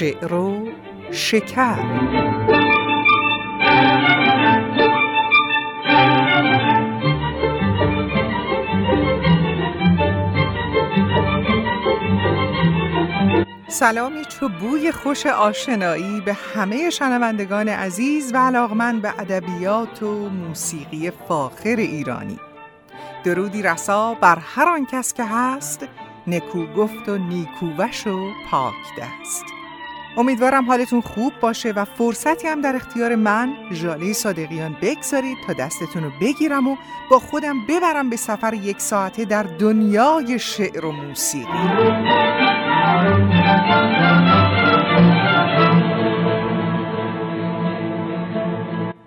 شعر و شکر. سلامی چو بوی خوش آشنایی به همه شنوندگان عزیز و علاقمند به ادبیات و موسیقی فاخر ایرانی. درودی رسا بر هر آن کس که هست نکو گفت و نیکووش و پاک دست. امیدوارم حالتون خوب باشه و فرصتی هم در اختیار من ژاله صادقیان بگذارید تا دستتون رو بگیرم و با خودم ببرم به سفر یک ساعته در دنیای شعر و موسیقی.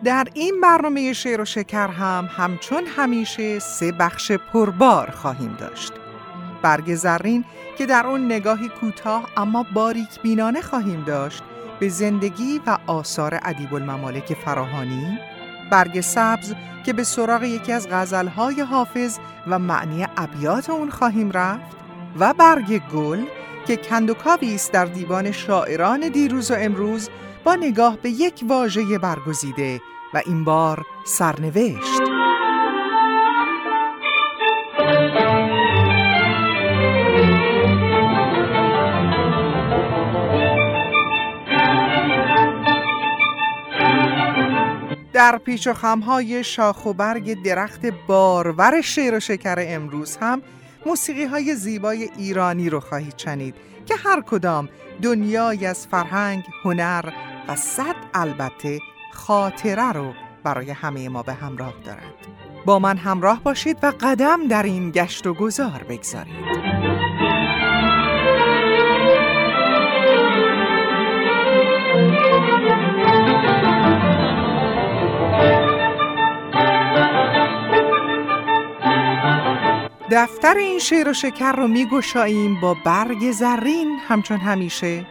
در این برنامه شعر و شکر هم همچون همیشه سه بخش پربار خواهیم داشت. برگ زرین که در اون نگاهی کوتاه اما باریک بینانه خواهیم داشت به زندگی و آثار ادیب الممالک فراهانی برگ سبز که به سراغ یکی از غزلهای حافظ و معنی ابیات اون خواهیم رفت و برگ گل که کندوکاوی است در دیوان شاعران دیروز و امروز با نگاه به یک واژه برگزیده و این بار سرنوشت. در پیچ و خمهای شاخ و برگ درخت بارور شیر و شکر امروز هم موسیقی های زیبای ایرانی رو خواهید شنید که هر کدام دنیای از فرهنگ، هنر و صد البته خاطره رو برای همه ما به همراه دارند. با من همراه باشید و قدم در این گشت و گذار بگذارید. دفتر این شعر و شکر رو میگشاییم با برگ زرین همچون همیشه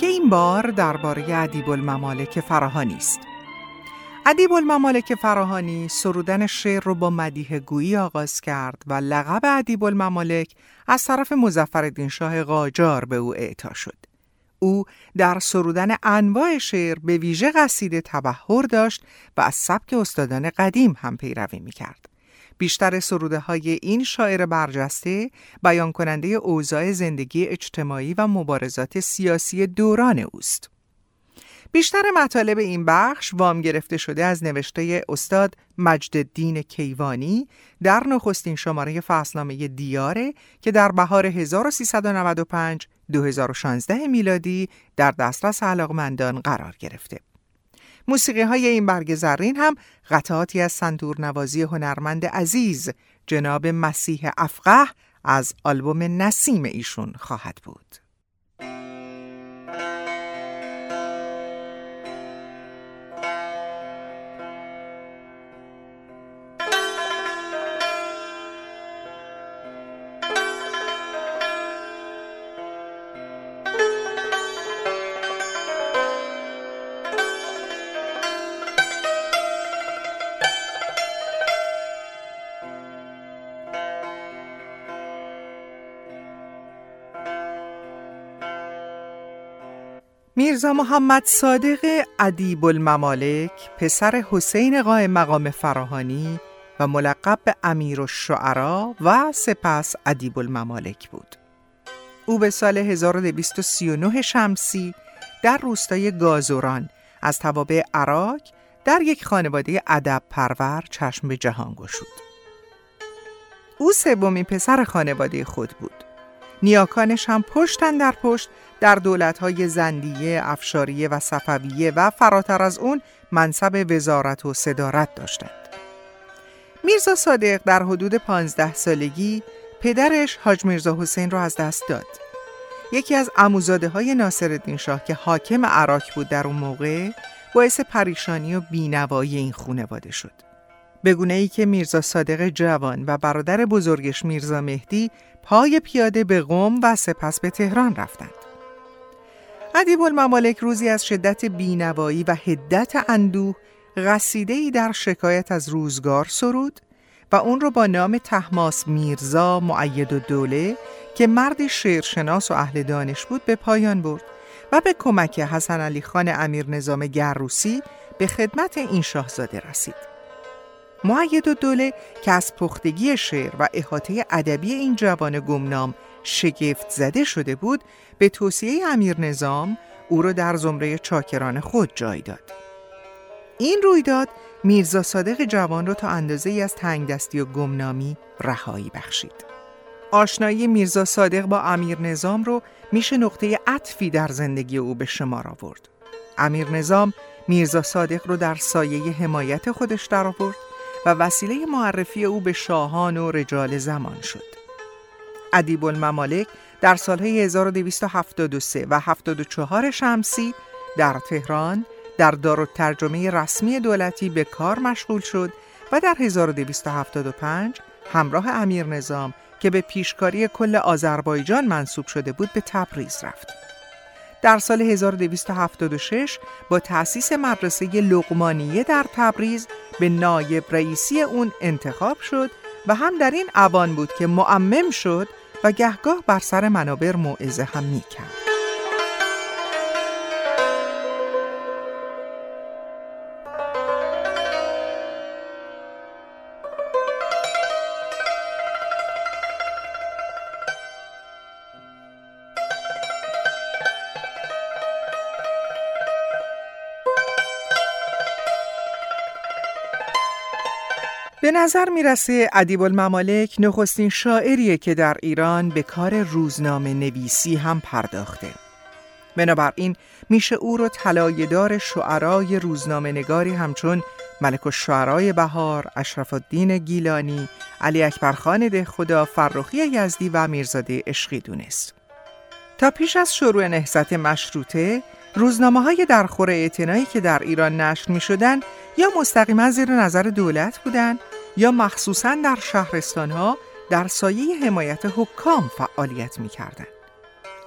که این بار درباره ادیب الممالک فراهانی است. ادیب الممالک فراهانی سرودن شعر رو با مدیه گویی آغاز کرد و لقب ادیب الممالک از طرف مزفر شاه قاجار به او اعطا شد. او در سرودن انواع شعر به ویژه قصیده تبهر داشت و از سبک استادان قدیم هم پیروی می کرد. بیشتر سروده های این شاعر برجسته بیان کننده اوضاع زندگی اجتماعی و مبارزات سیاسی دوران اوست. بیشتر مطالب این بخش وام گرفته شده از نوشته استاد مجد الدین کیوانی در نخستین شماره فصلنامه دیاره که در بهار 1395 2016 میلادی در دسترس علاقمندان قرار گرفته. موسیقی های این برگ زرین هم قطعاتی از سنتور نوازی هنرمند عزیز جناب مسیح افقه از آلبوم نسیم ایشون خواهد بود. میرزا محمد صادق ادیب الممالک پسر حسین قائم مقام فراهانی و ملقب به امیر الشعرا و سپس ادیب الممالک بود. او به سال 1239 شمسی در روستای گازوران از توابع عراق در یک خانواده ادب پرور چشم به جهان گشود. او سومین پسر خانواده خود بود. نیاکانش هم پشتن در پشت در دولتهای زندیه، افشاریه و صفویه و فراتر از اون منصب وزارت و صدارت داشتند. میرزا صادق در حدود پانزده سالگی پدرش حاج میرزا حسین را از دست داد. یکی از اموزاده های ناصر شاه که حاکم عراق بود در اون موقع باعث پریشانی و بینوایی این خونواده شد. بگونه ای که میرزا صادق جوان و برادر بزرگش میرزا مهدی پای پیاده به قم و سپس به تهران رفتند. ادیب الممالک روزی از شدت بینوایی و هدت اندوه قصیده ای در شکایت از روزگار سرود و اون رو با نام تحماس میرزا معید و دوله که مرد شعرشناس و اهل دانش بود به پایان برد و به کمک حسن علی خان امیر نظام گروسی به خدمت این شاهزاده رسید. معید و دوله که از پختگی شعر و احاطه ادبی این جوان گمنام شگفت زده شده بود به توصیه امیر نظام او را در زمره چاکران خود جای داد. این رویداد میرزا صادق جوان را تا اندازه ای از تنگدستی و گمنامی رهایی بخشید. آشنایی میرزا صادق با امیر نظام رو میشه نقطه عطفی در زندگی او به شمار آورد. امیر نظام میرزا صادق رو در سایه حمایت خودش در آورد و وسیله معرفی او به شاهان و رجال زمان شد. ادیب الممالک در سالهای 1273 و 74 شمسی در تهران در دارالترجمه رسمی دولتی به کار مشغول شد و در 1275 همراه امیر نظام که به پیشکاری کل آذربایجان منصوب شده بود به تبریز رفت. در سال 1276 با تأسیس مدرسه لقمانیه در تبریز به نایب رئیسی اون انتخاب شد و هم در این اوان بود که معمم شد و گهگاه بر سر منابر موعظه هم می‌کرد. نظر می‌رسه ادیب الممالک نخستین شاعریه که در ایران به کار روزنامه نویسی هم پرداخته. بنابراین میشه او رو طلایه‌دار شعرای روزنامه نگاری همچون ملک الشعرای بهار، اشرف الدین گیلانی، علی اکبر خان ده خدا، فرخی یزدی و میرزاده عشقی دونست. تا پیش از شروع نهضت مشروطه، روزنامه های در خور اعتنایی که در ایران نشر می شدن یا مستقیما زیر نظر دولت بودند یا مخصوصا در شهرستان ها در سایه حمایت حکام فعالیت می کردن.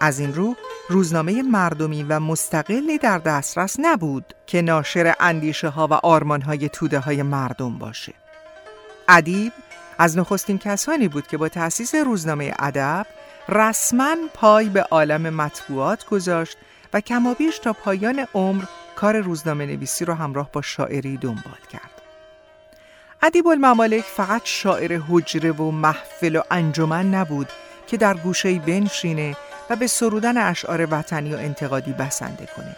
از این رو روزنامه مردمی و مستقلی در دسترس نبود که ناشر اندیشه ها و آرمان های توده های مردم باشه. ادیب از نخستین کسانی بود که با تأسیس روزنامه ادب رسما پای به عالم مطبوعات گذاشت و کمابیش تا پایان عمر کار روزنامه نویسی رو همراه با شاعری دنبال کرد. ادیب الممالک فقط شاعر حجره و محفل و انجمن نبود که در گوشه بنشینه و به سرودن اشعار وطنی و انتقادی بسنده کنه.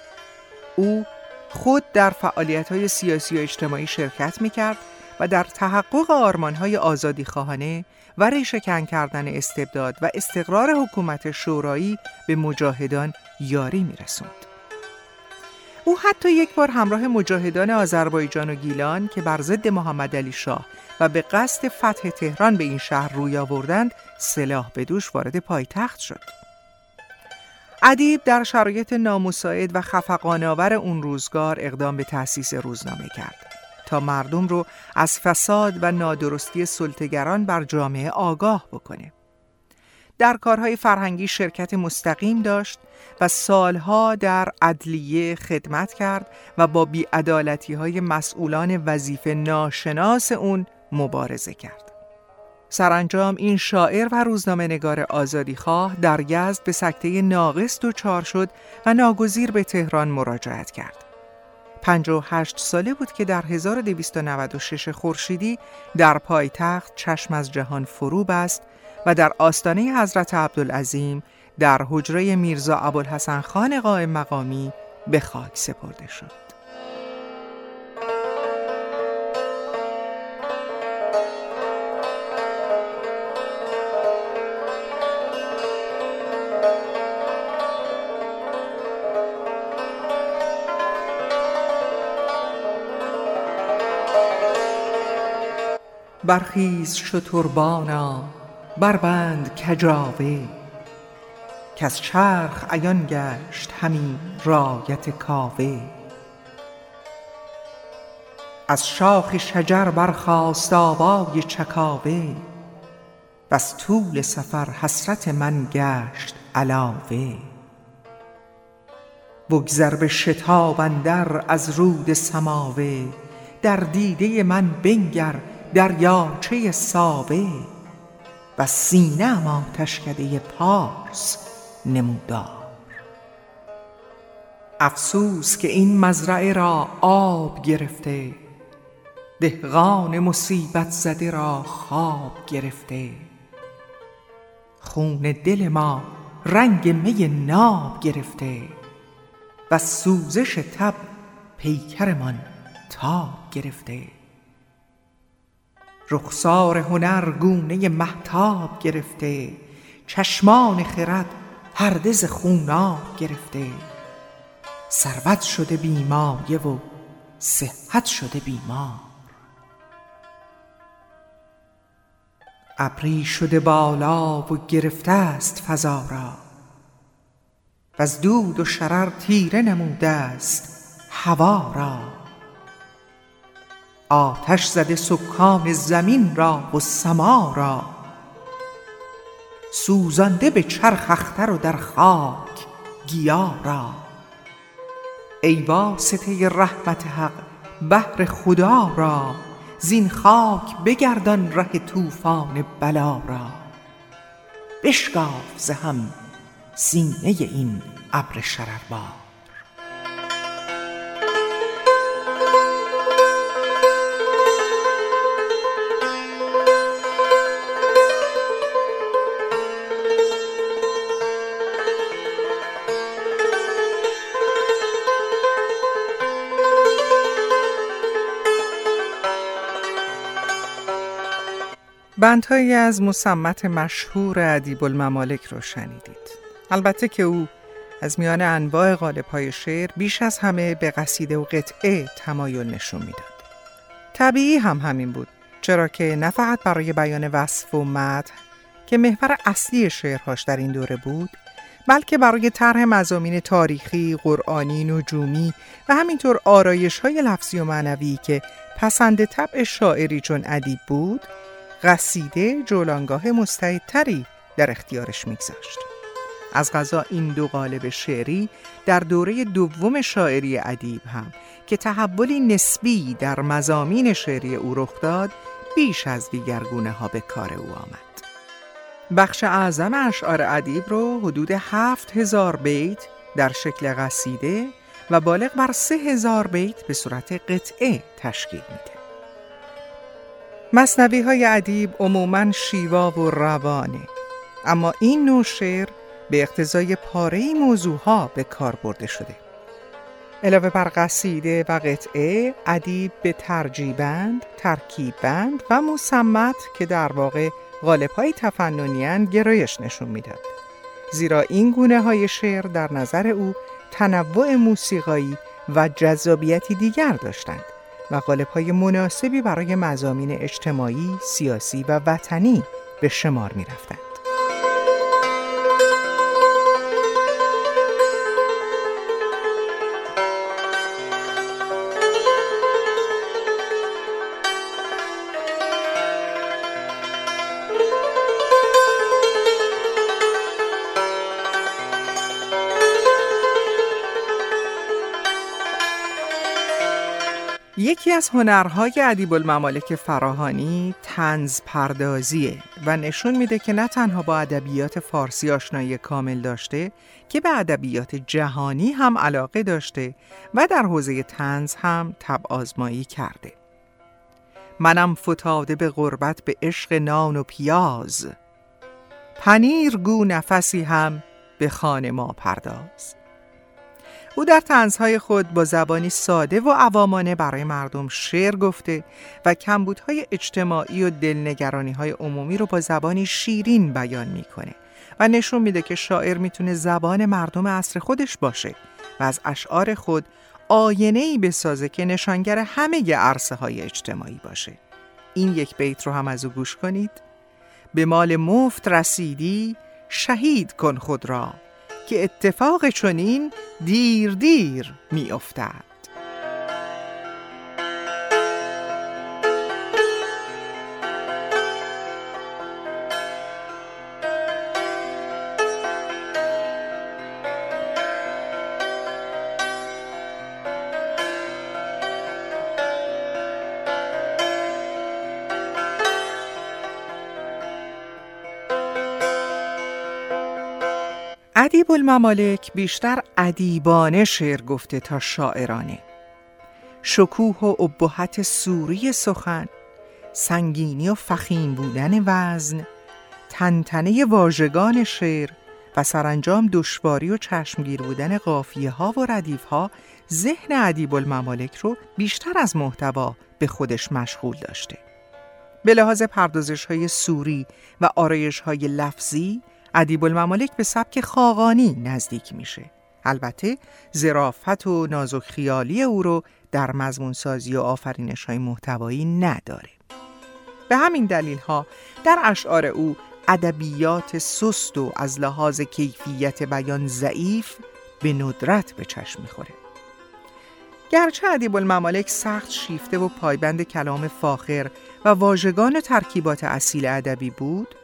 او خود در فعالیت سیاسی و اجتماعی شرکت می کرد و در تحقق آرمان های آزادی خواهانه و ریشهکن کردن استبداد و استقرار حکومت شورایی به مجاهدان یاری می رسوند. او حتی یک بار همراه مجاهدان آذربایجان و گیلان که بر ضد محمد علی شاه و به قصد فتح تهران به این شهر روی آوردند سلاح به دوش وارد پایتخت شد. ادیب در شرایط نامساعد و خفقانآور اون روزگار اقدام به تأسیس روزنامه کرد تا مردم رو از فساد و نادرستی سلطگران بر جامعه آگاه بکنه. در کارهای فرهنگی شرکت مستقیم داشت و سالها در عدلیه خدمت کرد و با بیعدالتی های مسئولان وظیفه ناشناس اون مبارزه کرد. سرانجام این شاعر و روزنامه نگار آزادیخواه در یزد به سکته ناقص دچار شد و ناگزیر به تهران مراجعت کرد. 58 ساله بود که در 1296 خورشیدی در پایتخت چشم از جهان فرو بست و در آستانه حضرت عبدالعظیم در حجره میرزا ابوالحسن خان قائم مقامی به خاک سپرده شد. برخیز شتربانا بربند کجاوه که از چرخ عیان گشت همین رایت کاوه. از شاخ شجر برخاست آوای چکاوه. و از طول سفر حسرت من گشت علاوه. بگذر به شتاب اندر از رود سماوه. در دیده من بنگر دریاچه ساوه. و سینه ام آتشکده پارس نمودار. افسوس که این مزرعه را آب گرفته دهقان مصیبت زده را خواب گرفته. خون دل ما رنگ می ناب گرفته و سوزش تب پیکرمان تاب گرفته. رخسار هنر گونه محتاب گرفته چشمان خرد پرده ز خوناب گرفته. ثروت شده بیمایه و صحت شده بیمار. ابری شده بالا و گرفته است فضا را. وز دود و شرر تیره نموده است هوا را. آتش زده سکان زمین را و سما را. سوزانده به چرخ اختر و در خاک گیا را. ای واسطه رحمت حق بهر خدا را. زین خاک بگردان ره طوفان بلا را. بشکاف ز هم سینه این ابر شرربار بندهایی از مسمت مشهور ادیب الممالک رو شنیدید. البته که او از میان انواع غالب های شعر بیش از همه به قصیده و قطعه تمایل نشون می‌داد. طبیعی هم همین بود چرا که نه فقط برای بیان وصف و مدح که محور اصلی شعرهاش در این دوره بود بلکه برای طرح مزامین تاریخی، قرآنی، نجومی و همینطور آرایش های لفظی و معنوی که پسند طبع شاعری چون ادیب بود قصیده جولانگاه مستعدتری در اختیارش میگذاشت. از غذا این دو قالب شعری در دوره دوم شاعری ادیب هم که تحولی نسبی در مزامین شعری او رخ داد بیش از دیگر گونه ها به کار او آمد. بخش اعظم اشعار ادیب رو حدود هفت هزار بیت در شکل قصیده و بالغ بر سه هزار بیت به صورت قطعه تشکیل میده. مصنوی های ادیب عموماً شیوا و روانه اما این نوع شعر به اقتضای پاره موضوع ها به کار برده شده علاوه بر قصیده و قطعه ادیب به ترجیبند، ترکیبند و مسمت که در واقع غالب های تفننیان گرایش نشون می‌داد. زیرا این گونه های شعر در نظر او تنوع موسیقایی و جذابیتی دیگر داشتند. و های مناسبی برای مزامین اجتماعی، سیاسی و وطنی به شمار می رفتند. از هنرهای ادیب الممالک فراهانی تنز پردازیه و نشون میده که نه تنها با ادبیات فارسی آشنایی کامل داشته که به ادبیات جهانی هم علاقه داشته و در حوزه تنز هم تب آزمایی کرده. منم فتاده به غربت به عشق نان و پیاز. پنیر گو نفسی هم به خانه ما پرداز. او در تنزهای خود با زبانی ساده و عوامانه برای مردم شعر گفته و کمبودهای اجتماعی و دلنگرانی های عمومی رو با زبانی شیرین بیان می‌کنه و نشون میده که شاعر می‌تونه زبان مردم عصر خودش باشه و از اشعار خود آینه ای بسازه که نشانگر همه عرصه های اجتماعی باشه. این یک بیت رو هم از او گوش کنید. به مال مفت رسیدی شهید کن خود را. که اتفاق چنین دیر دیر می افتد. ادیب الممالک بیشتر ادیبانه شعر گفته تا شاعرانه شکوه و ابهت سوری سخن سنگینی و فخیم بودن وزن تنتنه واژگان شعر و سرانجام دشواری و چشمگیر بودن قافیه ها و ردیف ها ذهن ادیب الممالک رو بیشتر از محتوا به خودش مشغول داشته. به لحاظ پردازش های سوری و آرایش های لفظی ادیب الممالک به سبک خاقانی نزدیک میشه. البته زرافت و نازک خیالی او رو در مضمون سازی و آفرینش های محتوایی نداره. به همین دلیل ها در اشعار او ادبیات سست و از لحاظ کیفیت بیان ضعیف به ندرت به چشم می‌خوره. گرچه ادیب الممالک سخت شیفته و پایبند کلام فاخر و واژگان ترکیبات اصیل ادبی بود،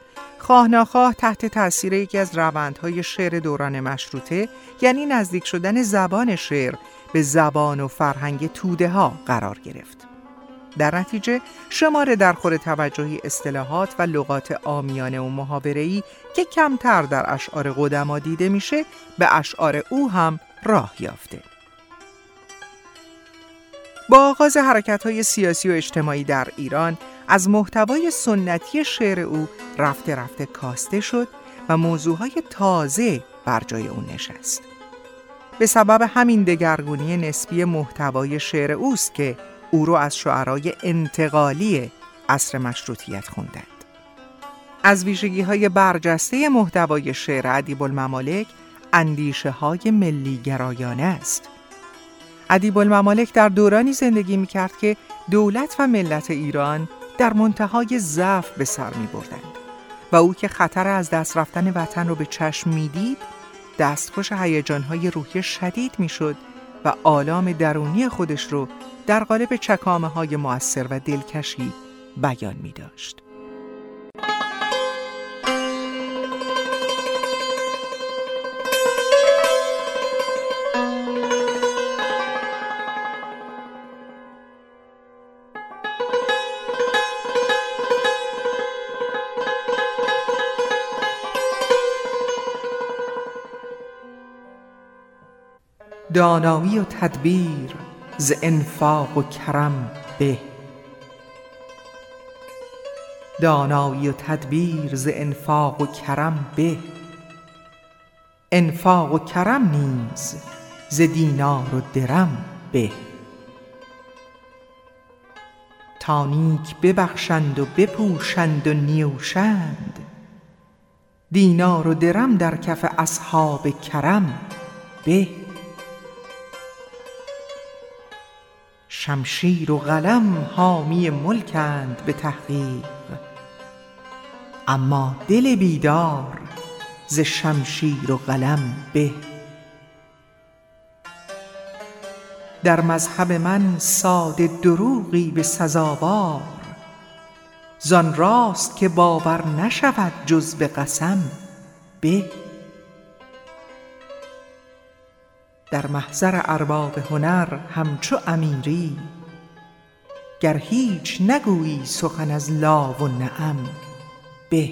خواه تحت تأثیر یکی از روندهای شعر دوران مشروطه یعنی نزدیک شدن زبان شعر به زبان و فرهنگ توده ها قرار گرفت. در نتیجه شمار در خور توجهی اصطلاحات و لغات آمیانه و محاوره‌ای که کمتر در اشعار قدما دیده میشه به اشعار او هم راه یافته. با آغاز حرکت های سیاسی و اجتماعی در ایران از محتوای سنتی شعر او رفته رفته کاسته شد و موضوعهای تازه بر جای او نشست. به سبب همین دگرگونی نسبی محتوای شعر اوست که او رو از شعرای انتقالی عصر مشروطیت خوندند. از ویژگی های برجسته محتوای شعر ادیب الممالک اندیشه های ملی گرایانه است. ادیب الممالک در دورانی زندگی می کرد که دولت و ملت ایران در منتهای ضعف به سر می بردند و او که خطر از دست رفتن وطن رو به چشم می‌دید دستخوش هیجانهای روحی شدید می‌شد و آلام درونی خودش رو در قالب چکامه های مؤثر و دلکشی بیان می داشت. دانایی و تدبیر ز انفاق و کرم به. دانایی و تدبیر ز انفاق و کرم به. انفاق و کرم نیز ز دینار و درم به. تانیک ببخشند و بپوشند و نیوشند دینار و درم در کف اصحاب کرم به. شمشیر و قلم حامی ملکند به تحقیق. اما دل بیدار ز شمشیر و قلم به. در مذهب من ساده دروغی به سزاوار. زان راست که باور نشود جز به قسم به. در محضر ارباب هنر همچو امیری. گر هیچ نگویی سخن از لا و نعم به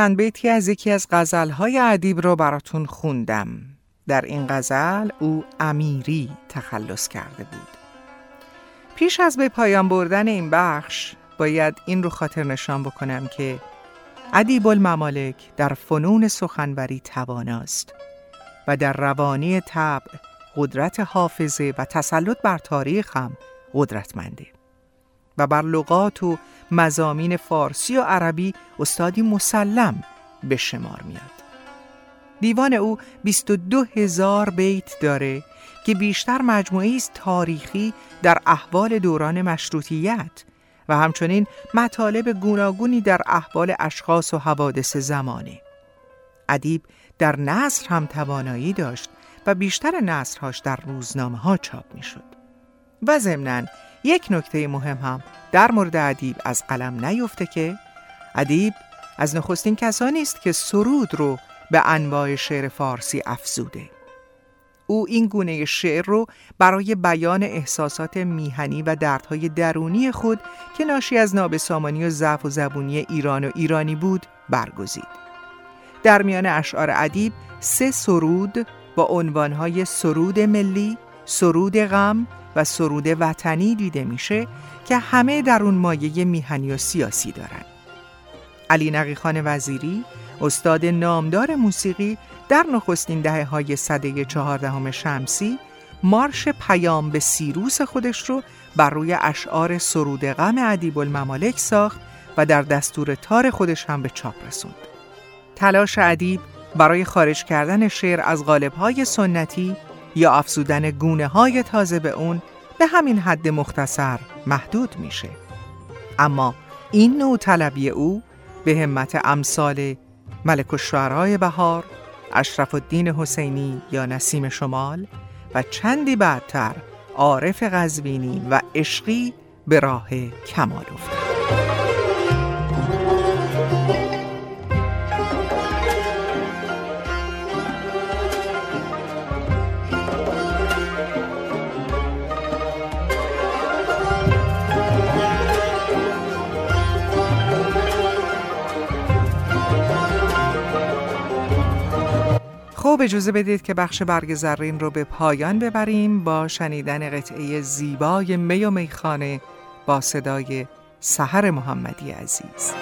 چند بیتی از یکی از غزلهای ادیب رو براتون خوندم. در این غزل او امیری تخلص کرده بود. پیش از به پایان بردن این بخش باید این رو خاطر نشان بکنم که ادیب الممالک در فنون سخنوری تواناست و در روانی طبع قدرت حافظه و تسلط بر تاریخ هم قدرتمنده. و بر لغات و مزامین فارسی و عربی استادی مسلم به شمار میاد. دیوان او 22 هزار بیت داره که بیشتر مجموعه است تاریخی در احوال دوران مشروطیت و همچنین مطالب گوناگونی در احوال اشخاص و حوادث زمانه. ادیب در نصر هم توانایی داشت و بیشتر نصرهاش در روزنامه ها چاپ می شد. و ضمناً یک نکته مهم هم در مورد ادیب از قلم نیفته که ادیب از نخستین کسانی است که سرود رو به انواع شعر فارسی افزوده. او این گونه شعر رو برای بیان احساسات میهنی و دردهای درونی خود که ناشی از نابسامانی و ضعف و زبونی ایران و ایرانی بود برگزید. در میان اشعار ادیب سه سرود با عنوانهای سرود ملی، سرود غم و سرود وطنی دیده میشه که همه در اون مایه میهنی و سیاسی دارن. علی نقیخان وزیری استاد نامدار موسیقی در نخستین دهه های صده چهاردهم شمسی مارش پیام به سیروس خودش رو بر روی اشعار سرود غم ادیب الممالک ساخت و در دستور تار خودش هم به چاپ رسوند. تلاش ادیب برای خارج کردن شعر از قالب‌های سنتی یا افزودن گونه های تازه به اون به همین حد مختصر محدود میشه. اما این نوع طلبی او به همت امثال ملک الشعرای بهار، اشرف الدین حسینی یا نسیم شمال و چندی بعدتر عارف قزوینی و عشقی به راه کمال افتاد. خب اجازه بدید که بخش برگ زرین رو به پایان ببریم با شنیدن قطعه زیبای می و میخانه با صدای سحر محمدی عزیز.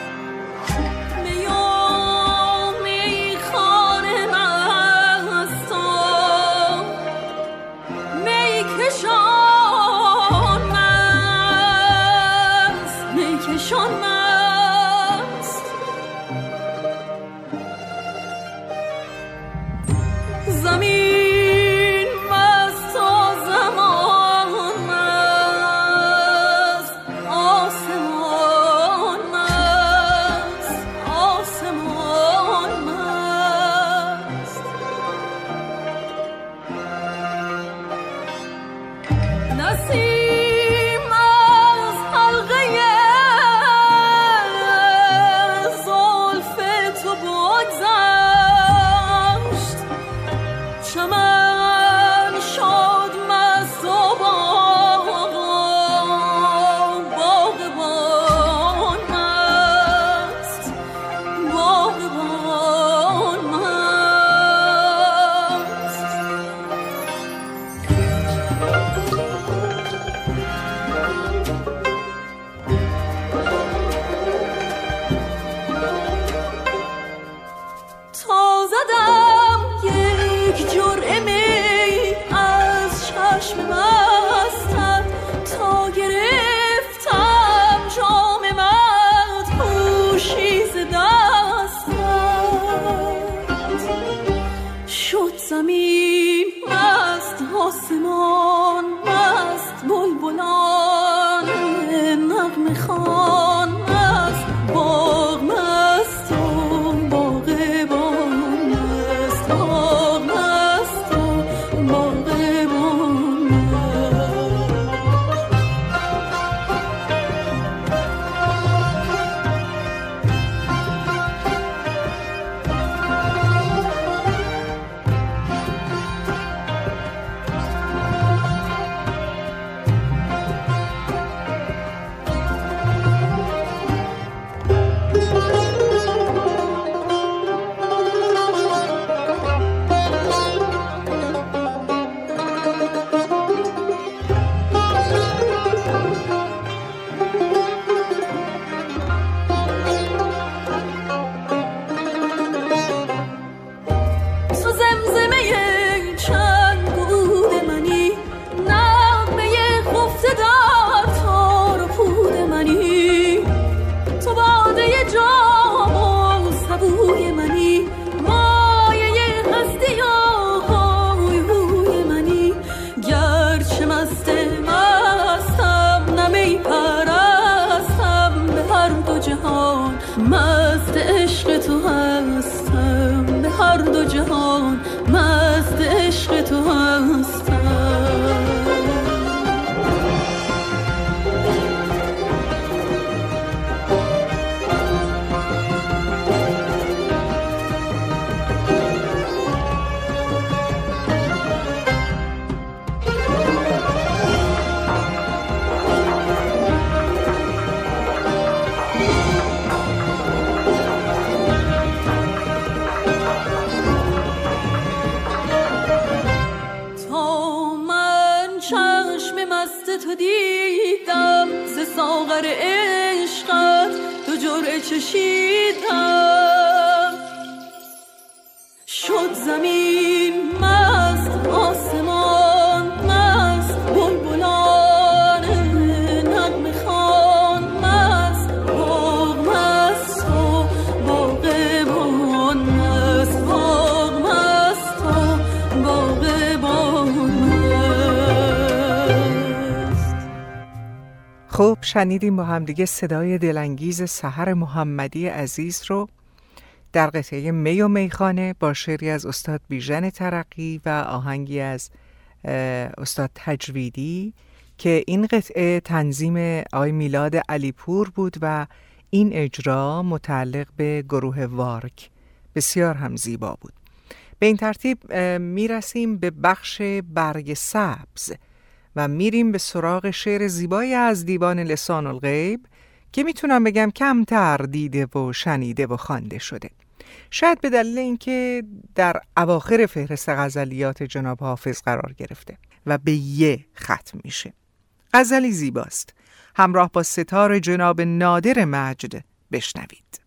خب شنیدیم با همدیگه صدای دلانگیز سحر محمدی عزیز رو در قطعه می و میخانه با شعری از استاد بیژن ترقی و آهنگی از استاد تجویدی که این قطعه تنظیم آقای میلاد علیپور بود و این اجرا متعلق به گروه وارک بسیار هم زیبا بود. به این ترتیب می‌رسیم به بخش برگ سبز. و میریم به سراغ شعر زیبایی از دیوان لسان الغیب که می‌تونم بگم کمتر دیده و شنیده و خوانده شده. شاید به دلیل اینکه در اواخر فهرست غزلیات جناب حافظ قرار گرفته و به یه ختم میشه. غزلی زیباست. همراه با ستار جناب نادر مجد بشنوید.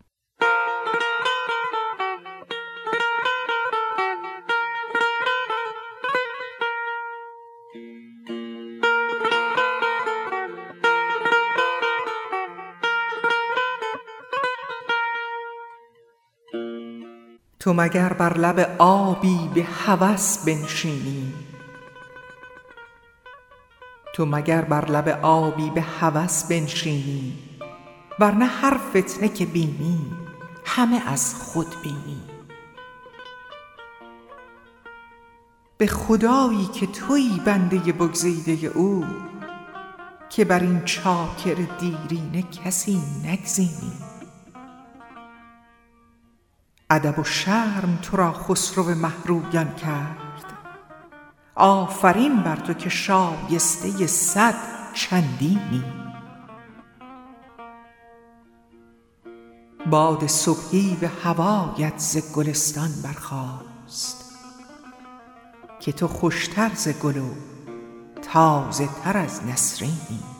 تو مگر بر لب آبی به هوس بنشینی؟ تو مگر بر لب آبی به هوس بنشینی؟ ورنه هر فتنه که بینی همه از خود بینی. به خدایی که تویی بنده بگزیده او که بر این چاکر دیرینه کسی نگزینی. ادب و شرم تو را خسرو مهرویان کرد. آفرین بر تو که شایسته صد چندینی. باد صبحی به هوایت ز گلستان برخاست که تو خوشتر ز گل و تازه تر از نسرینی.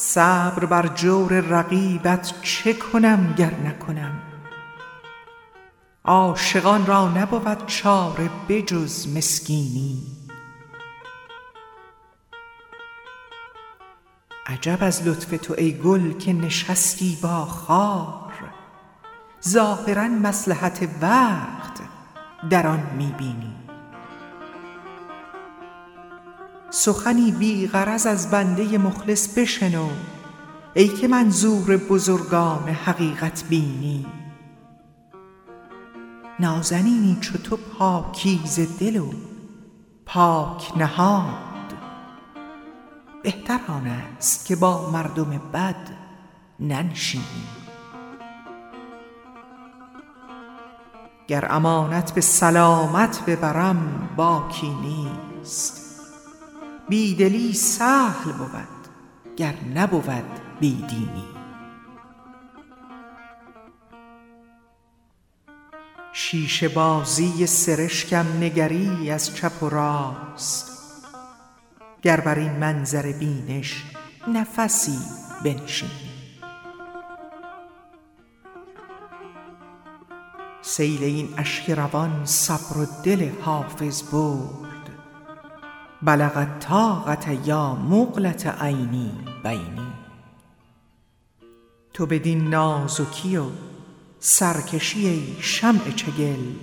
صبر بر جور رقیبت چه کنم گر نکنم؟ عاشقان را نبود چاره به جز مسکینی. عجب از لطف تو ای گل که نشستی با خار. ظاهرا مصلحت وقت در آن می سخنی بی غرض از بنده مخلص بشنو ای که منظور بزرگان حقیقت بینی. نازنینی چو تو پاکیزه دل و پاک نهاد. بهتر آن است که با مردم بد ننشینی. گر امانت به سلامت ببرم باکی نیست. بی دلی سهل بود گر نبود بی دینی شیشه بازی سرشکم نگری از چپ و راست گر بر این منظر بینش نفسی بنشینی. سیل این اشک روان صبر و دل حافظ برد بلغ الطاقة یا مقلة عینی بینی. تو بدین نازکی و سرکشی شمع چگل.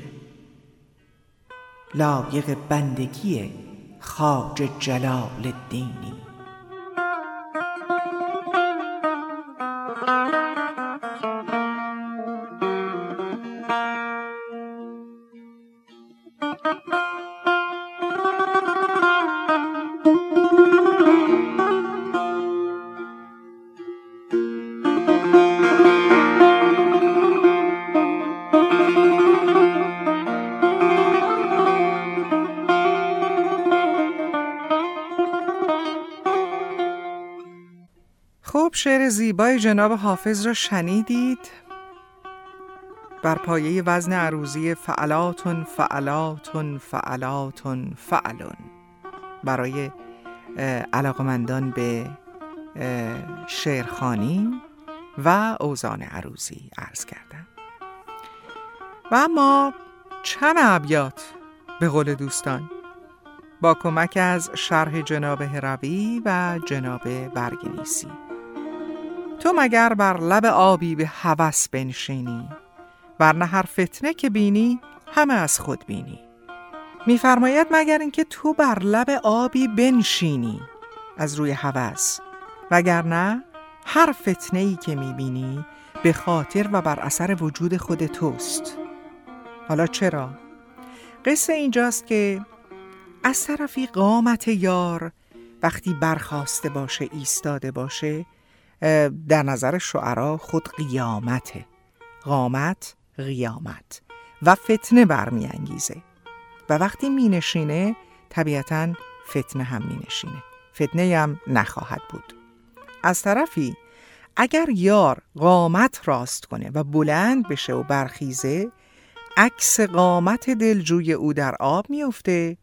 لایق بندگی خواجه جلال الدینی. زیبای جناب حافظ را شنیدید؟ بر پایه وزن عروضی فعلاتون فعلاتون فعلاتون فعلون برای علاقمندان به شعرخانی و اوزان عروضی عرض کردم. و اما چند ابیات به قول دوستان. با کمک از شرح جناب هروی و جناب برگنیسی. تو مگر بر لب آبی به هوس بنشینی ورنه هر فتنه که بینی همه از خود بینی میفرماید مگر اینکه تو بر لب آبی بنشینی از روی هوس وگرنه هر فتنه ای که می‌بینی به خاطر و بر اثر وجود خود توست حالا چرا؟ قصه اینجاست که از طرفی قامت یار وقتی برخواسته باشه ایستاده باشه در نظر شعرا خود قیامته. قامت قیامت. و فتنه برمیانگیزه. و وقتی می نشینه طبیعتا فتنه هم می نشینه فتنه هم نخواهد بود. از طرفی اگر یار قامت راست کنه و بلند بشه و برخیزه عکس قامت دلجوی او در آب میفته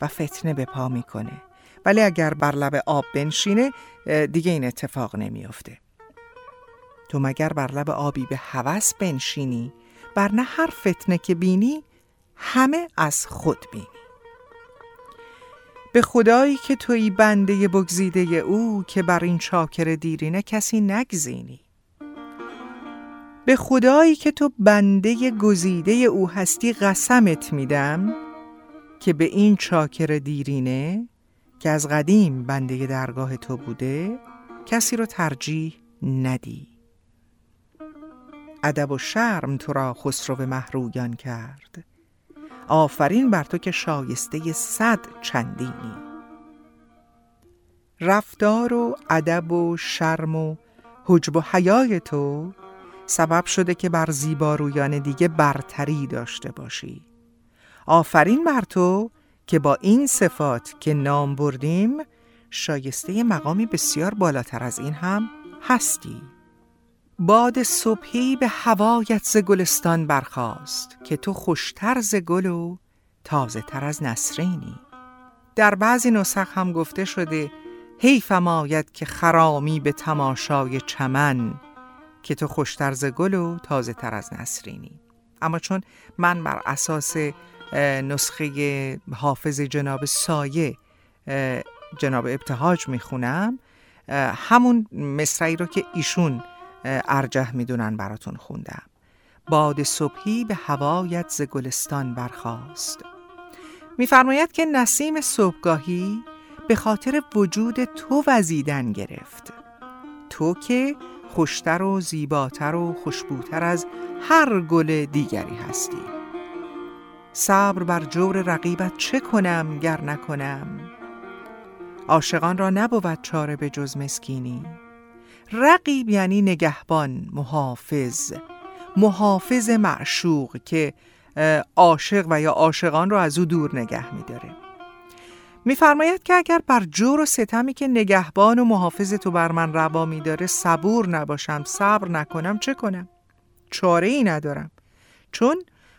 و فتنه به پا می‌کنه. ولی اگر بر لب آب بنشینه دیگه این اتفاق نمیافته. تو مگر بر لب آبی به هوس بنشینی؟ نه هر فتنه که بینی همه از خود بینی. به خدایی که توی بنده بگزیده او که بر این چاکر دیرینه کسی نگزینی. به خدایی که تو بنده گزیده او هستی قسمت میدم که به این چاکر دیرینه که از قدیم بنده درگاه تو بوده کسی رو ترجیح ندی. ادب و شرم تو را خسرو محرویان کرد. آفرین بر تو که شایسته صد چندینی. رفتار و ادب و شرم و حجب و حیای تو سبب شده که بر زیبارویان دیگه برتری داشته باشی. آفرین بر تو که با این صفات که نام بردیم شایسته مقامی بسیار بالاتر از این هم هستی. باد صبحی به هوایت ز گلستان برخاست که تو خوشتر ز گل و تازه تر از نسرینی. در بعضی نسخ هم گفته شده حیفم آید که خرامی به تماشای چمن که تو خوشتر ز گل و تازه تر از نسرینی. اما چون من بر اساس نسخه حافظ جناب سایه جناب ابتهاج می‌خونم. همون مصرعی رو که ایشون ارجه می‌دونن براتون خوندم. باد صبحی به هوایت ز گلستان برخاست. میفرماید که نسیم صبحگاهی به خاطر وجود تو وزیدن گرفت. تو که خوشتر و زیباتر و خوشبوتر از هر گل دیگری هستی. صبر بر جور رقیبت چه کنم گر نکنم؟ عاشقان را نبود چاره به جز مسکینی. رقیب یعنی نگهبان محافظ. محافظ معشوق که عاشق و یا عاشقان را از او دور نگه میداره. میفرماید که اگر بر جور و ستمی که نگهبان و محافظ تو بر من روا میداره صبور نباشم صبر نکنم چه کنم؟ چاره ای ندارم. چون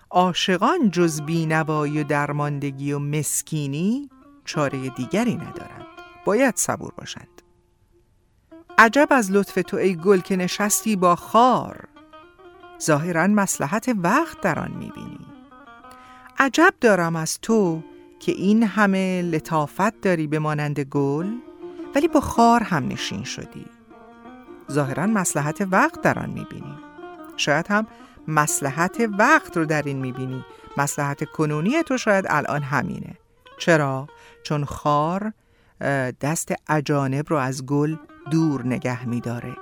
عاشقان جز بینوایی و درماندگی و مسکینی چاره دیگری ندارند. باید صبور باشند. عجب از لطف تو ای گل که نشستی با خار. ظاهرا مسلحت وقت در آن می‌بینی. عجب دارم از تو که این همه لطافت داری به مانند گل ولی با خار هم نشین شدی. ظاهرا مسلحت وقت در آن می‌بینی. شاید هم مسلحت وقت رو در این می‌بینی. مسلحت کنونی تو شاید الان همینه. چرا؟ چون خار دست اجانب رو از گل دور نگه میداره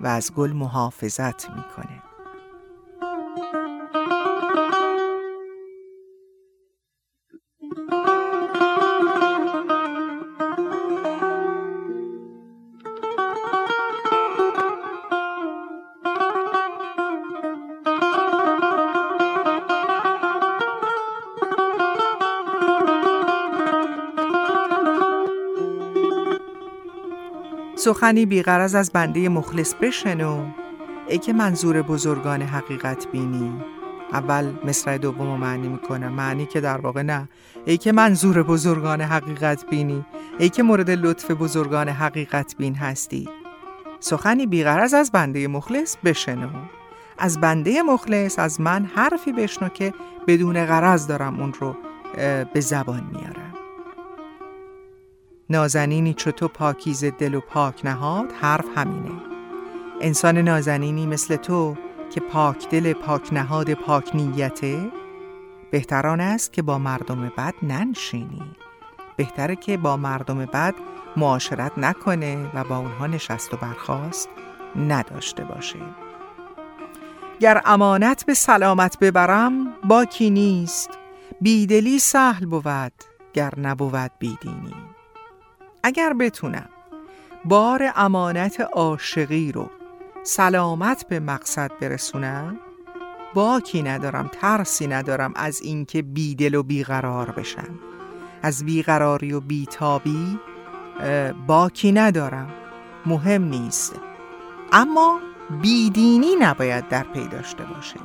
و از گل محافظت می‌کنه. سخنی بیغرز از بنده مخلص بشنو. ای که منظور بزرگان حقیقت بینی. اول مصرع دوم معنی می‌کنم. معنی که در واقع نه. ای که منظور بزرگان حقیقت بینی. ای که مورد لطف بزرگان حقیقت بین هستی. سخنی بیغرز از بنده مخلص بشنو. از بنده مخلص از من حرفی بشنو که بدون غرض دارم اون رو به زبان میارم. نازنینی چو تو پاکیز دل و پاک نهاد حرف همینه. انسان نازنینی مثل تو که پاک دل پاک نهاد پاک نیته بهتران است که با مردم بد ننشینی. بهتره که با مردم بد معاشرت نکنه و با اونها نشست و برخواست نداشته باشه. گر امانت به سلامت ببرم باکی نیست. بیدلی سهل بود گر نبود بیدینی. اگر بتونم. بار امانت عاشقی رو سلامت به مقصد برسونم باکی ندارم ترسی ندارم از اینکه بیدل و بیقرار بشم. از بیقراری و بیتابی باکی ندارم. مهم نیست. اما بیدینی نباید در پی داشته باشه.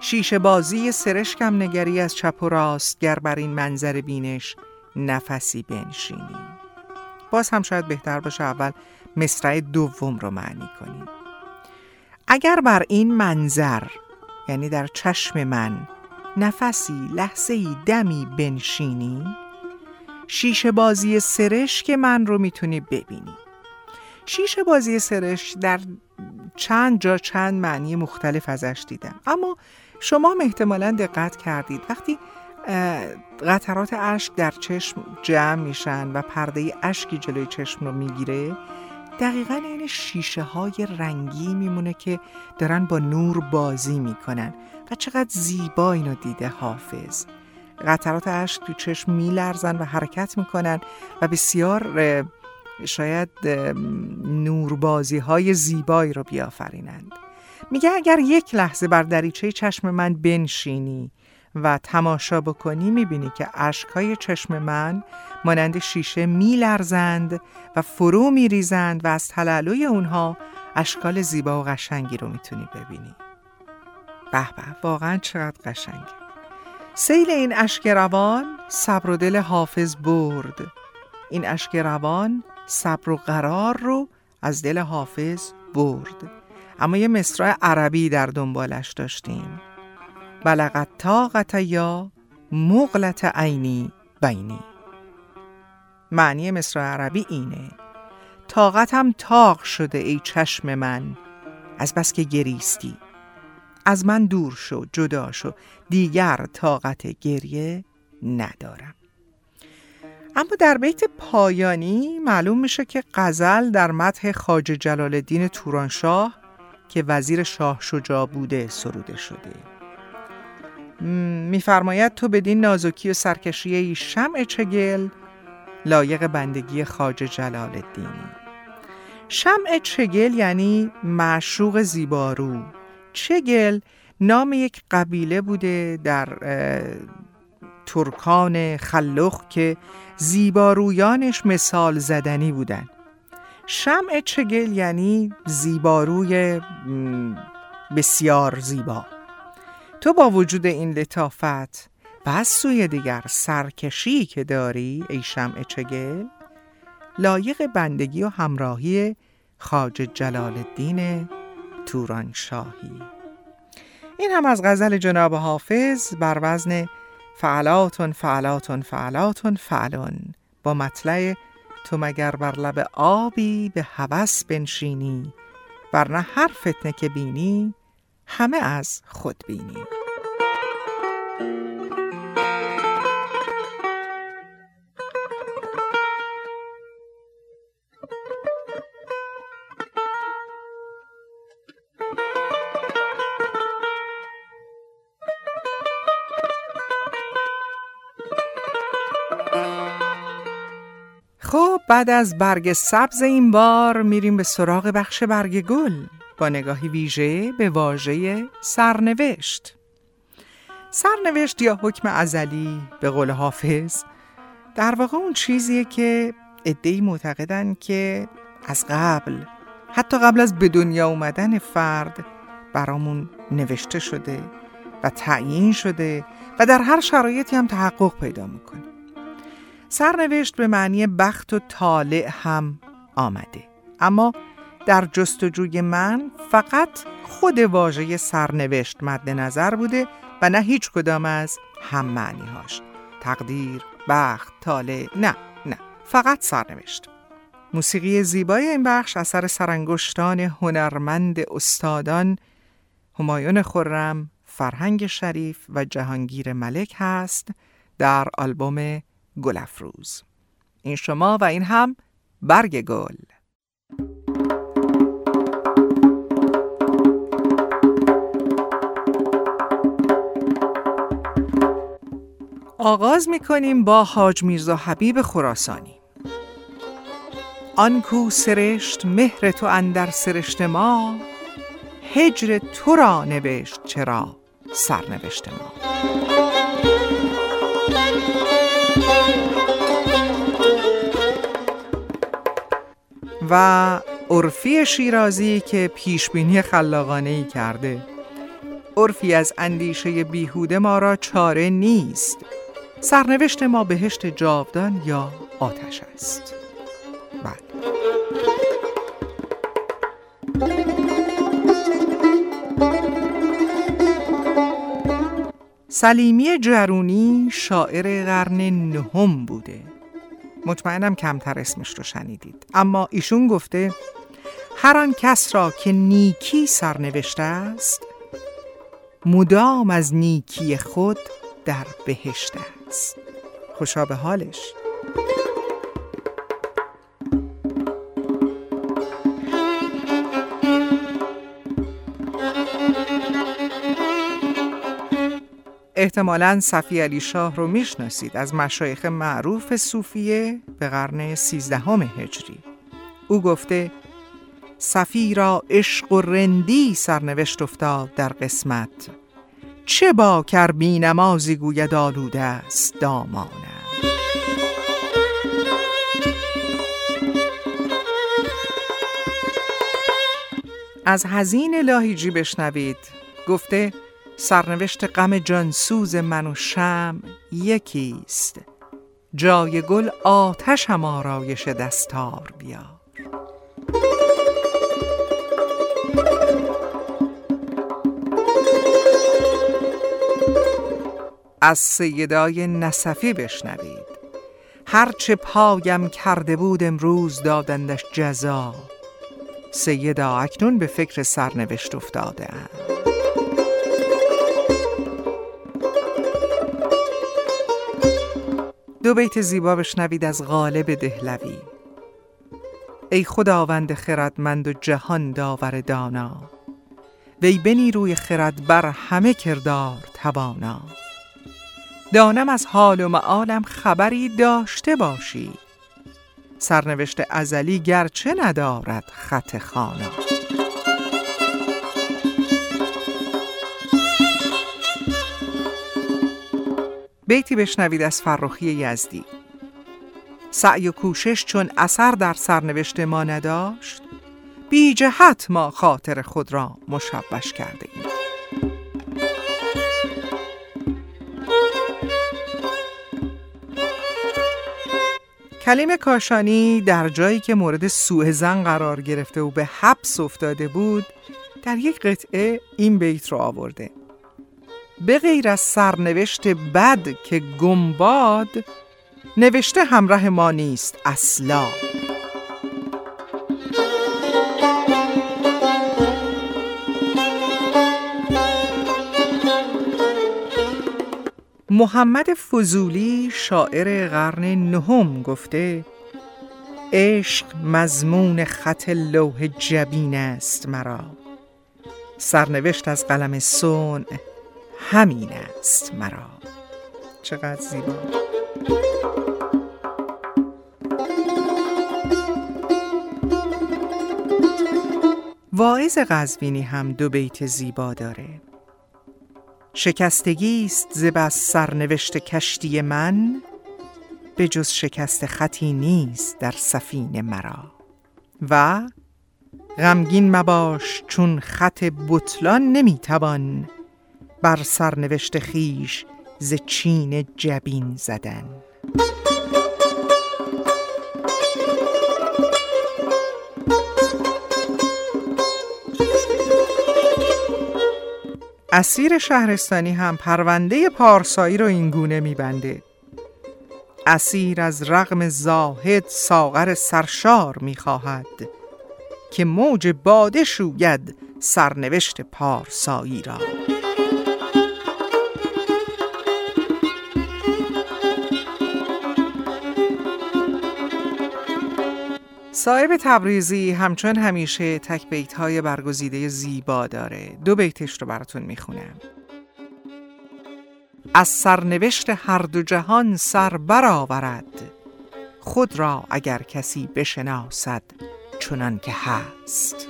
شیشه بازی سرشکم نگری از چپ و راست گر بر این منظر بینش نفسی بنشینی باز هم شاید بهتر باشه اول مصرع دوم رو معنی کنیم. اگر بر این منظر یعنی در چشم من نفسی لحظه دمی بنشینی شیشه بازی سرش که من رو می‌تونی ببینی. شیشه بازی سرش در چند جا چند معنی مختلف ازش دیدم. اما شما احتمالا دقت کردید. وقتی قطرات اشک در چشم جمع میشن و پرده اشکی جلوی چشم رو می‌گیره. دقیقا این شیشه های رنگی میمونه که دارن با نور بازی می‌کنن و چقدر زیبا اینو دیده حافظ. قطرات اشک تو چشم میلرزن و حرکت می‌کنن و بسیار شاید نوربازی های زیبایی رو بیافرینند. میگه اگر یک لحظه بر دریچه چشم من بنشینی و تماشا بکنی می‌بینی که اشکهای چشم من مانند شیشه میلرزند و فرو میریزند و از تلالوی اونها اشکال زیبا و قشنگی رو می‌تونی ببینی. به به واقعا چقدر قشنگه. سیل این اشک روان صبر و دل حافظ برد. این اشک روان صبر و قرار رو از دل حافظ برد. اما یه مصرع عربی در دنبالش داشتیم. بلغت طاقت یا مغلت عینی بینی. معنی مصر عربی اینه. طاقتم تاق شده ای چشم من. از بس که گریستی. از من دور شو جدا شو. دیگر طاقت گریه ندارم. اما در بیت پایانی معلوم میشه که غزل در متح خاج جلال الدین تورانشاه که وزیر شاه شجاع بوده سروده شده. میفرماید تو بدین نازکی و سرکشی شمع چگل لایق بندگی خاج جلال الدینی شمع چگل یعنی معشوق زیبارو. چگل نام یک قبیله بوده در ترکان خلخ که زیبارویانش مثال زدنی بودن. شمع چگل یعنی زیباروی بسیار زیبا. تو با وجود این لطافت و سوی دیگر سرکشی که داری ای شمع چگل؟ لایق بندگی و همراهی خاج جلال الدین توران شاهی این هم از غزل جناب حافظ بر وزن فعلاتون فعلاتون فعلاتون فعلون با مطلع تو مگر بر لب آبی به هوس بنشینی ورنه هر فتنه که بینی همه از خود بینی خب بعد از برگ سبز این بار میریم به سراغ بخش برگ گل. با نگاهی ویژه به واژه سرنوشت. سرنوشت یا حکم ازلی به قول حافظ در واقع اون چیزیه که ادهی معتقدن که از قبل حتی قبل از به دنیا اومدن فرد برامون نوشته شده و تعیین شده و در هر شرایطی هم تحقق پیدا می‌کنه. سرنوشت به معنی بخت و طالع هم آمده. اما در جستجوی من فقط خود واژه سرنوشت مد نظر بوده و نه هیچ کدام از هم معنی هاش تقدیر، بخت، طالع نه نه فقط سرنوشت. موسیقی زیبای این بخش اثر سرانگشتان هنرمند استادان همایون خرم، فرهنگ شریف و جهانگیر ملک هست در آلبوم گلفروز این شما و این هم برگ گل. آغاز می‌کنیم با حاج میرزا حبیب خراسانی. آن کو سرشت مهر تو اندر سرشت ما هجر تو را نوشت چرا سرنوشت ما. و عرفی شیرازی که پیشبینی خلاقانه ای کرده عرفی از اندیشه بیهوده ما را چاره نیست. سرنوشت ما بهشت جاودان یا آتش است. بله. سلیمی جرونی شاعر قرن نهم بوده. مطمئنم کمتر اسمش رو شنیدید. اما ایشون گفته هر آن کس را که نیکی سرنوشته است مدام از نیکی خود در بهشت است. خوشا به حالش. احتمالا صفی علی شاه رو می‌شناسید از مشایخ معروف صوفیه به قرن سیزدهم هجری. او گفته صفی را عشق و رندی سرنوشت افتاد در قسمت چه با کر بی نمازی گوید آلوده است دامانم از هزین لاهیجی بشنوید. گفته سرنوشت غم جانسوز من و شم یکیست. جای گل آتش هم آرایش دستار بیار. از سیدای نصفی بشنوید. هرچه پایم کرده بود امروز دادندش جزا. سیدا اکنون به فکر سرنوشت افتاده دو بیت زیبا بشنوید از غالب دهلوی. ای خداوند خردمند و جهان داور دانا وی بنی روی خرد بر همه کردار توانا. دانم از حال و معالم خبری داشته باشی. سرنوشت ازلی گرچه ندارد خط خانا. بیتی بشنوید از فرخی یزدی. سعی و کوشش چون اثر در سرنوشت ما نداشت بی جهت ما خاطر خود را مشبش کرده ایم. کلیم کاشانی در جایی که مورد سوء زن قرار گرفته و به حبس افتاده بود در یک قطعه این بیت رو آورده. به غیر از سرنوشت بد که گمباد نوشته همراه ما نیست اصلا. محمد فضولی شاعر قرن نهم گفته عشق مضمون خط لوح جبین است مرا. سرنوشت از قلم سون همین است مرا. چقدر زیبا. واعظ قزوینی هم دو بیت زیبا داره. شکستگی است ز سرنوشت کشتی من به جز شکست خطی نیست در سفینه مرا. و غمگین مباش چون خط بطلان نمی‌توان بر سرنوشت خیش ز چین جبین زدن. اسیر شهرستانی هم پرونده پارسایی رو این گونه میبنده. اسیر از رغم زاهد ساغر سرشار می‌خواهد که موج باده شوید سرنوشت پارسایی را. صاحب تبریزی همچون همیشه تک بیت های برگزیده زیبا داره. دو بیتش رو براتون می‌خونم. از سرنوشت هر دو جهان سر برآورد. خود را اگر کسی بشناسد چنان که هست.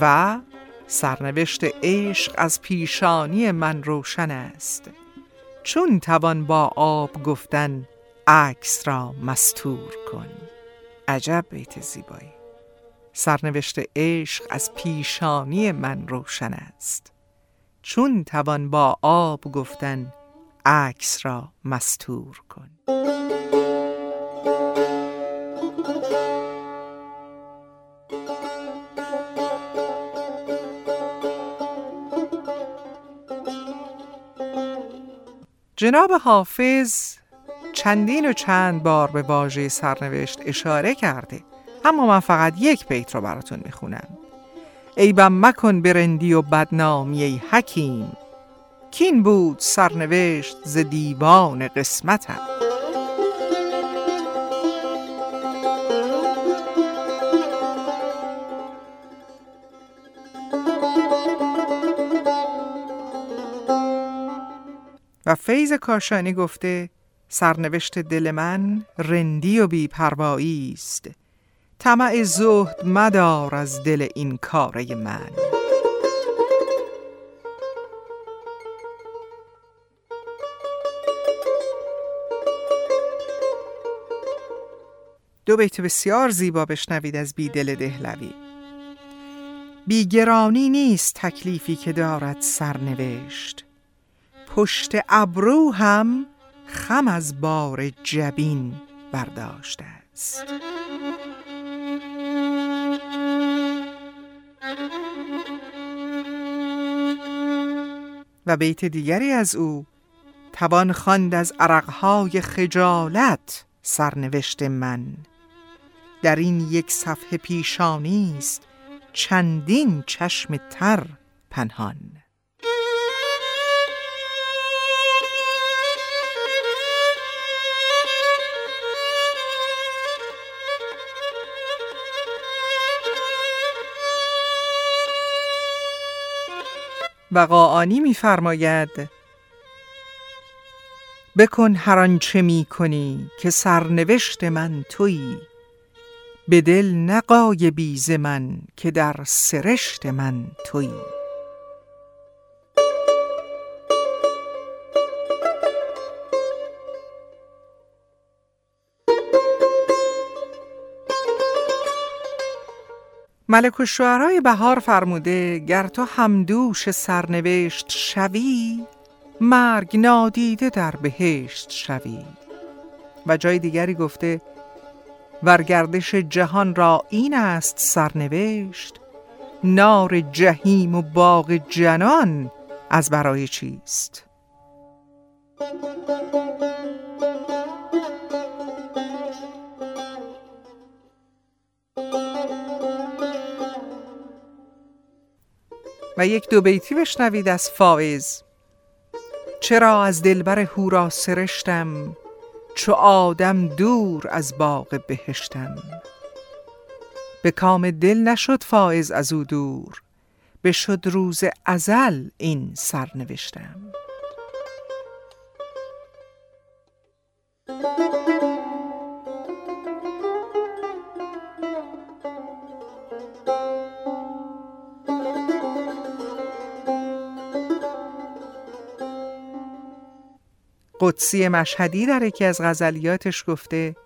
و سرنوشت عشق از پیشانی من روشن است. چون توان با آب گفتن عکس را مستور کن. عجب بیت زیبایی. سرنوشت عشق از پیشانی من روشن است. چون توان با آب گفتن عکس را مستور کن. جناب حافظ چندین و چند بار به واژه سرنوشت اشاره کرده اما من فقط یک بیت رو براتون می‌خونم. ایبم مکن برندی و بدنامی ای حکیم کین بود سرنوشت ز دیوان قسمتم. و فیض کاشانی گفته سرنوشت دل من رندی و بیپروایی است. طمع زهد مدار از دل این کاره من. دو بیت بسیار زیبا بشنوید از بیدل دهلوی. بیگرانی نیست تکلیفی که دارد سرنوشت. پشت ابرو هم خم از بار جبین برداشته است. و بیت دیگری از او توان خواند از عرقهای خجالت سرنوشت من. در این یک صفحه پیشانی است چندین چشم تر پنهان. و قاعانی میفرماید بکن هر آنچه می کنی که سرنوشت من تویی به دل نقای بیز من که در سرشت من تویی. ملک الشعرای بهار فرموده گر تو همدوش سرنوشت شوی مرگ نادیده در بهشت شوی. و جای دیگری گفته ورگردش جهان را این است سرنوشت نار جهیم و باغ جنان از برای چیست؟ و یک دو بیتی بشنوید از فائز. چرا از دلبر هورا سرشتم چو آدم دور از باغ بهشتم. به کام دل نشد فائز از او دور بشد روز ازل این سرنوشتم. قدسی مشهدی در یکی از غزلیاتش گفته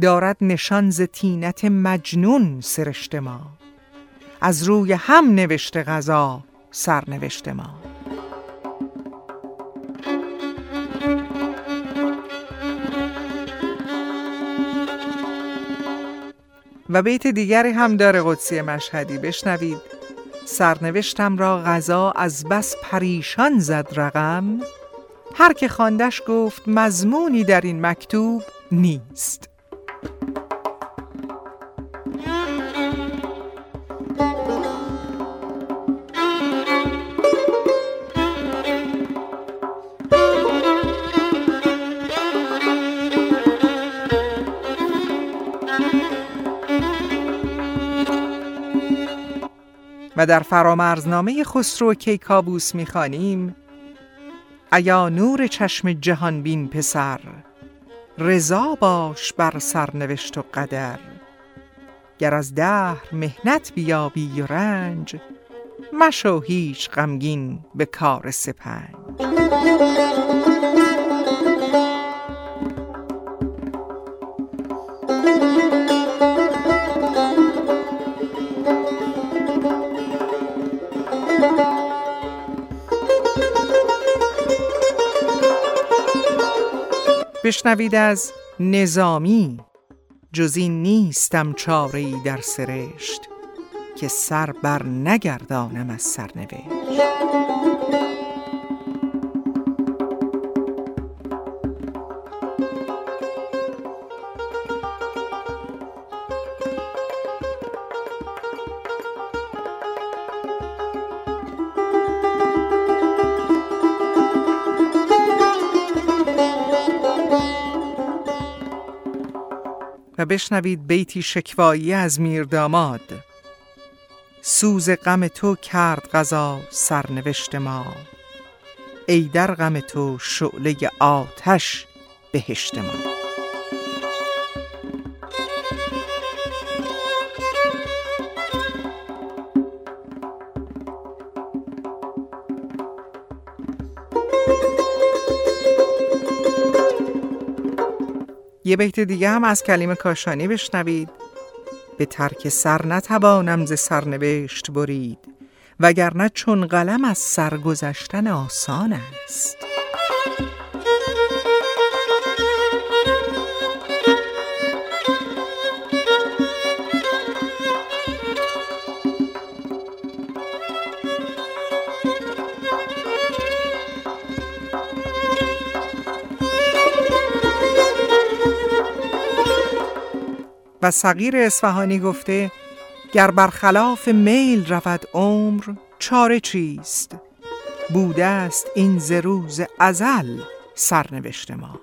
دارد نشان ز تینت مجنون سرشت ما از روی هم نوشته غذا سرنوشت ما. و بیت دیگری هم داره قدسی مشهدی بشنوید. سرنوشتم را غذا از بس پریشان زد رقم هر که خواندش گفت مضمونی در این مکتوب نیست. و در فرامرزنامه خسرو کیکابوس می‌خوانیم ایا نور چشم جهان بین پسر؟ رضا باش بر سرنوشت و قدر. گر از دهر مهنت بیابی و رنج مشو هیچ غمگین به کار سپنج. بشنوید از نظامی. جز این نیستم چاره در سرشت که سر بر نگردانم از سرنوشت. بشنوید بیتی شکوایی از میر داماد. سوز غم تو کرد غذا سرنوشت ما. ای در غم تو شعله آتش بهشت ما. یه بیت دیگه هم از کلیم کاشانی بشنوید. به ترک سر نتوانم ز سرنوشت برید وگرنه چون قلم از سرگذشتن آسان است. و صغیر اصفهانی گفته گر برخلاف میل رود عمر چاره چیست؟ بوده است این ز روز ازل سرنوشت ما.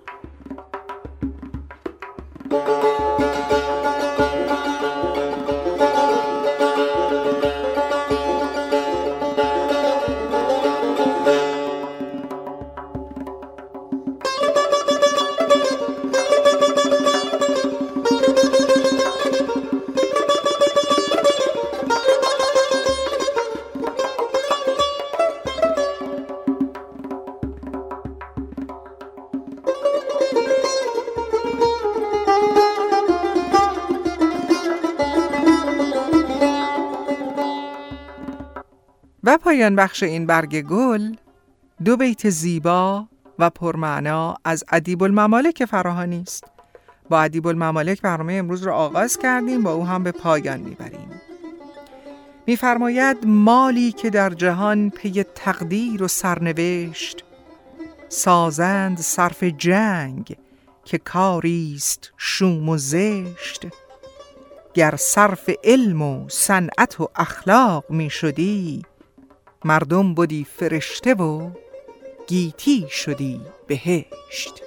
پایان بخش این برگ گل دو بیت زیبا و پرمعنا از ادیب الممالک فراهانی است. با ادیب الممالک برنامه امروز رو آغاز کردیم با او هم به پایان می‌بریم. میفرماید مالی که در جهان پی تقدیر و سرنوشت سازند صرف جنگ که کاری است شوم و زشت. گر صرف علم و صنعت و اخلاق می شدی مردم بودی فرشته و گیتی شدی بهشت.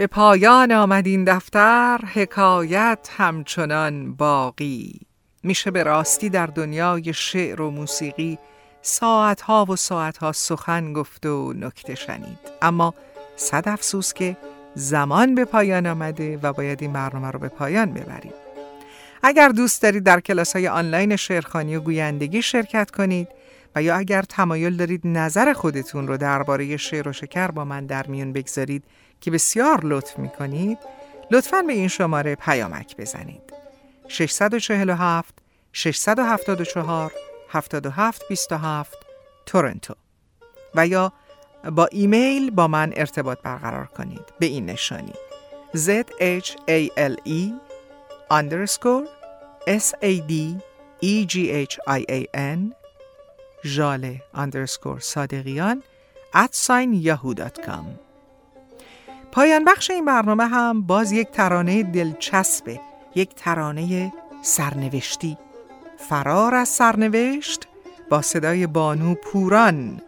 به پایان آمد این دفتر حکایت همچنان باقی. میشه به راستی در دنیای شعر و موسیقی ساعتها و ساعتها سخن گفت و نکته شنید. اما صد افسوس که زمان به پایان آمده و باید این برنامه رو به پایان ببریم. اگر دوست دارید در کلاس های آنلاین شعرخانی و گویندگی شرکت کنید و یا اگر تمایل دارید نظر خودتون رو درباره شعر و شکر با من در میون بگذارید که بسیار لطف می‌کنید لطفا به این شماره پیامک بزنید. 647 674 7727 تورنتو. و یا با ایمیل با من ارتباط برقرار کنید. به این نشانی. Z h a l e underscore s a d e g h i a n ژاله underscore صادقیان at sign yahoo.com پایان بخش این برنامه هم باز یک ترانه دلچسبه یک ترانه سرنوشتی. فرار از سرنوشت با صدای بانو پوران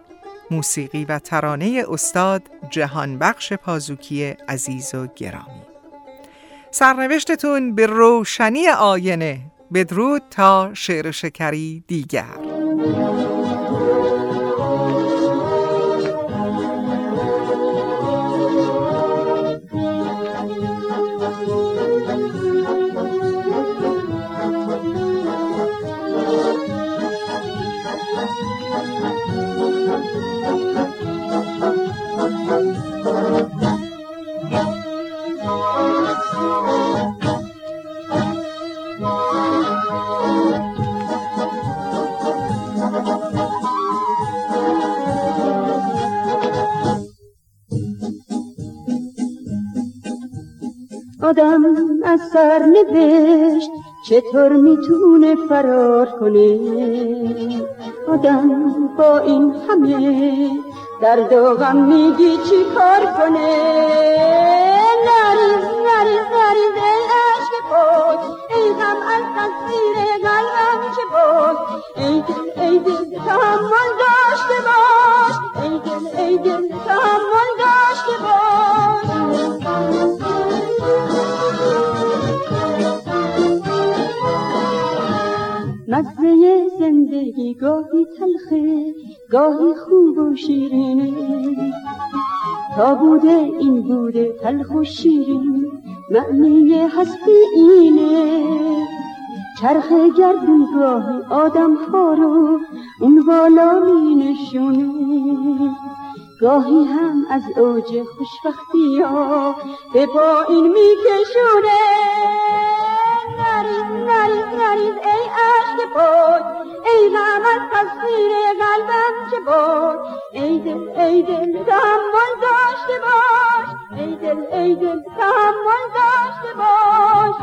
موسیقی و ترانه استاد جهانبخش پازوکی عزیز و گرامی. سرنوشتتون به روشنی آینه بدرود تا شعر شکری دیگر. آدم از سرنوشت چطور می‌تونه فرار کنه؟ آدم با این همه درد و غم میگی چی کار کنه؟ نریز نریز نریز ای عشق بود ای غم از تصویر قلبم چه بود؟ ای دل ای دل تحمل داشته باش ای دل ای دل تحمل داشته باش. زندگی گاهی تلخه گاهی خوب و شیرینه تا بوده این بوده تلخ و شیرین معنی هستی اینه. چرخ گردون گاهی آدم ها رو اون بالا می نشونه. گاهی هم از اوج خوشبختی ها به پایین می کشونه. نریز نریز نریز ای عشق بود ای غم از تصویر قلبم چه بود ای دل ای دل تحمل داشته باش ای دل ای دل تحمل داشته باش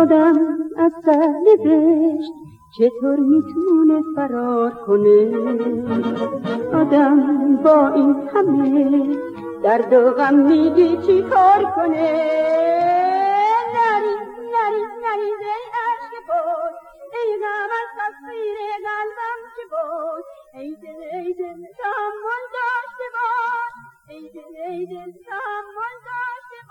آدم از سرنوشت چطور می‌تونه فرار کنه؟ آدم با این همه درد و غم میگی چی کار کنه؟ نریز نریز نریز ای عشق بود ای غم از تصویر قلبم چه بود ای دل ای دل تحمل داشته باش ای دل ای دل تحمل داشته